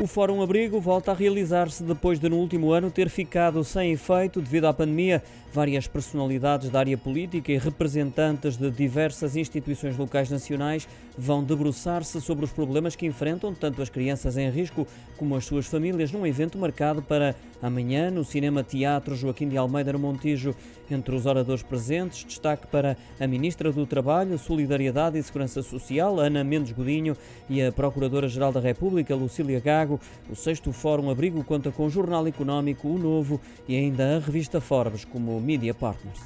O Fórum Abrigo volta a realizar-se depois de, no último ano, ter ficado sem efeito devido à pandemia. Várias personalidades da área política e representantes de diversas instituições locais nacionais vão debruçar-se sobre os problemas que enfrentam tanto as crianças em risco como as suas famílias num evento marcado para amanhã no Cinema Teatro Joaquim de Almeida no Montijo. Entre os oradores presentes, destaque para a Ministra do Trabalho, Solidariedade e Segurança Social, Ana Mendes Godinho, e a Procuradora-Geral da República, Lucília Gago. O sexto Fórum Abrigo conta com o Jornal Económico, o Novo e ainda a revista Forbes como Media Partners.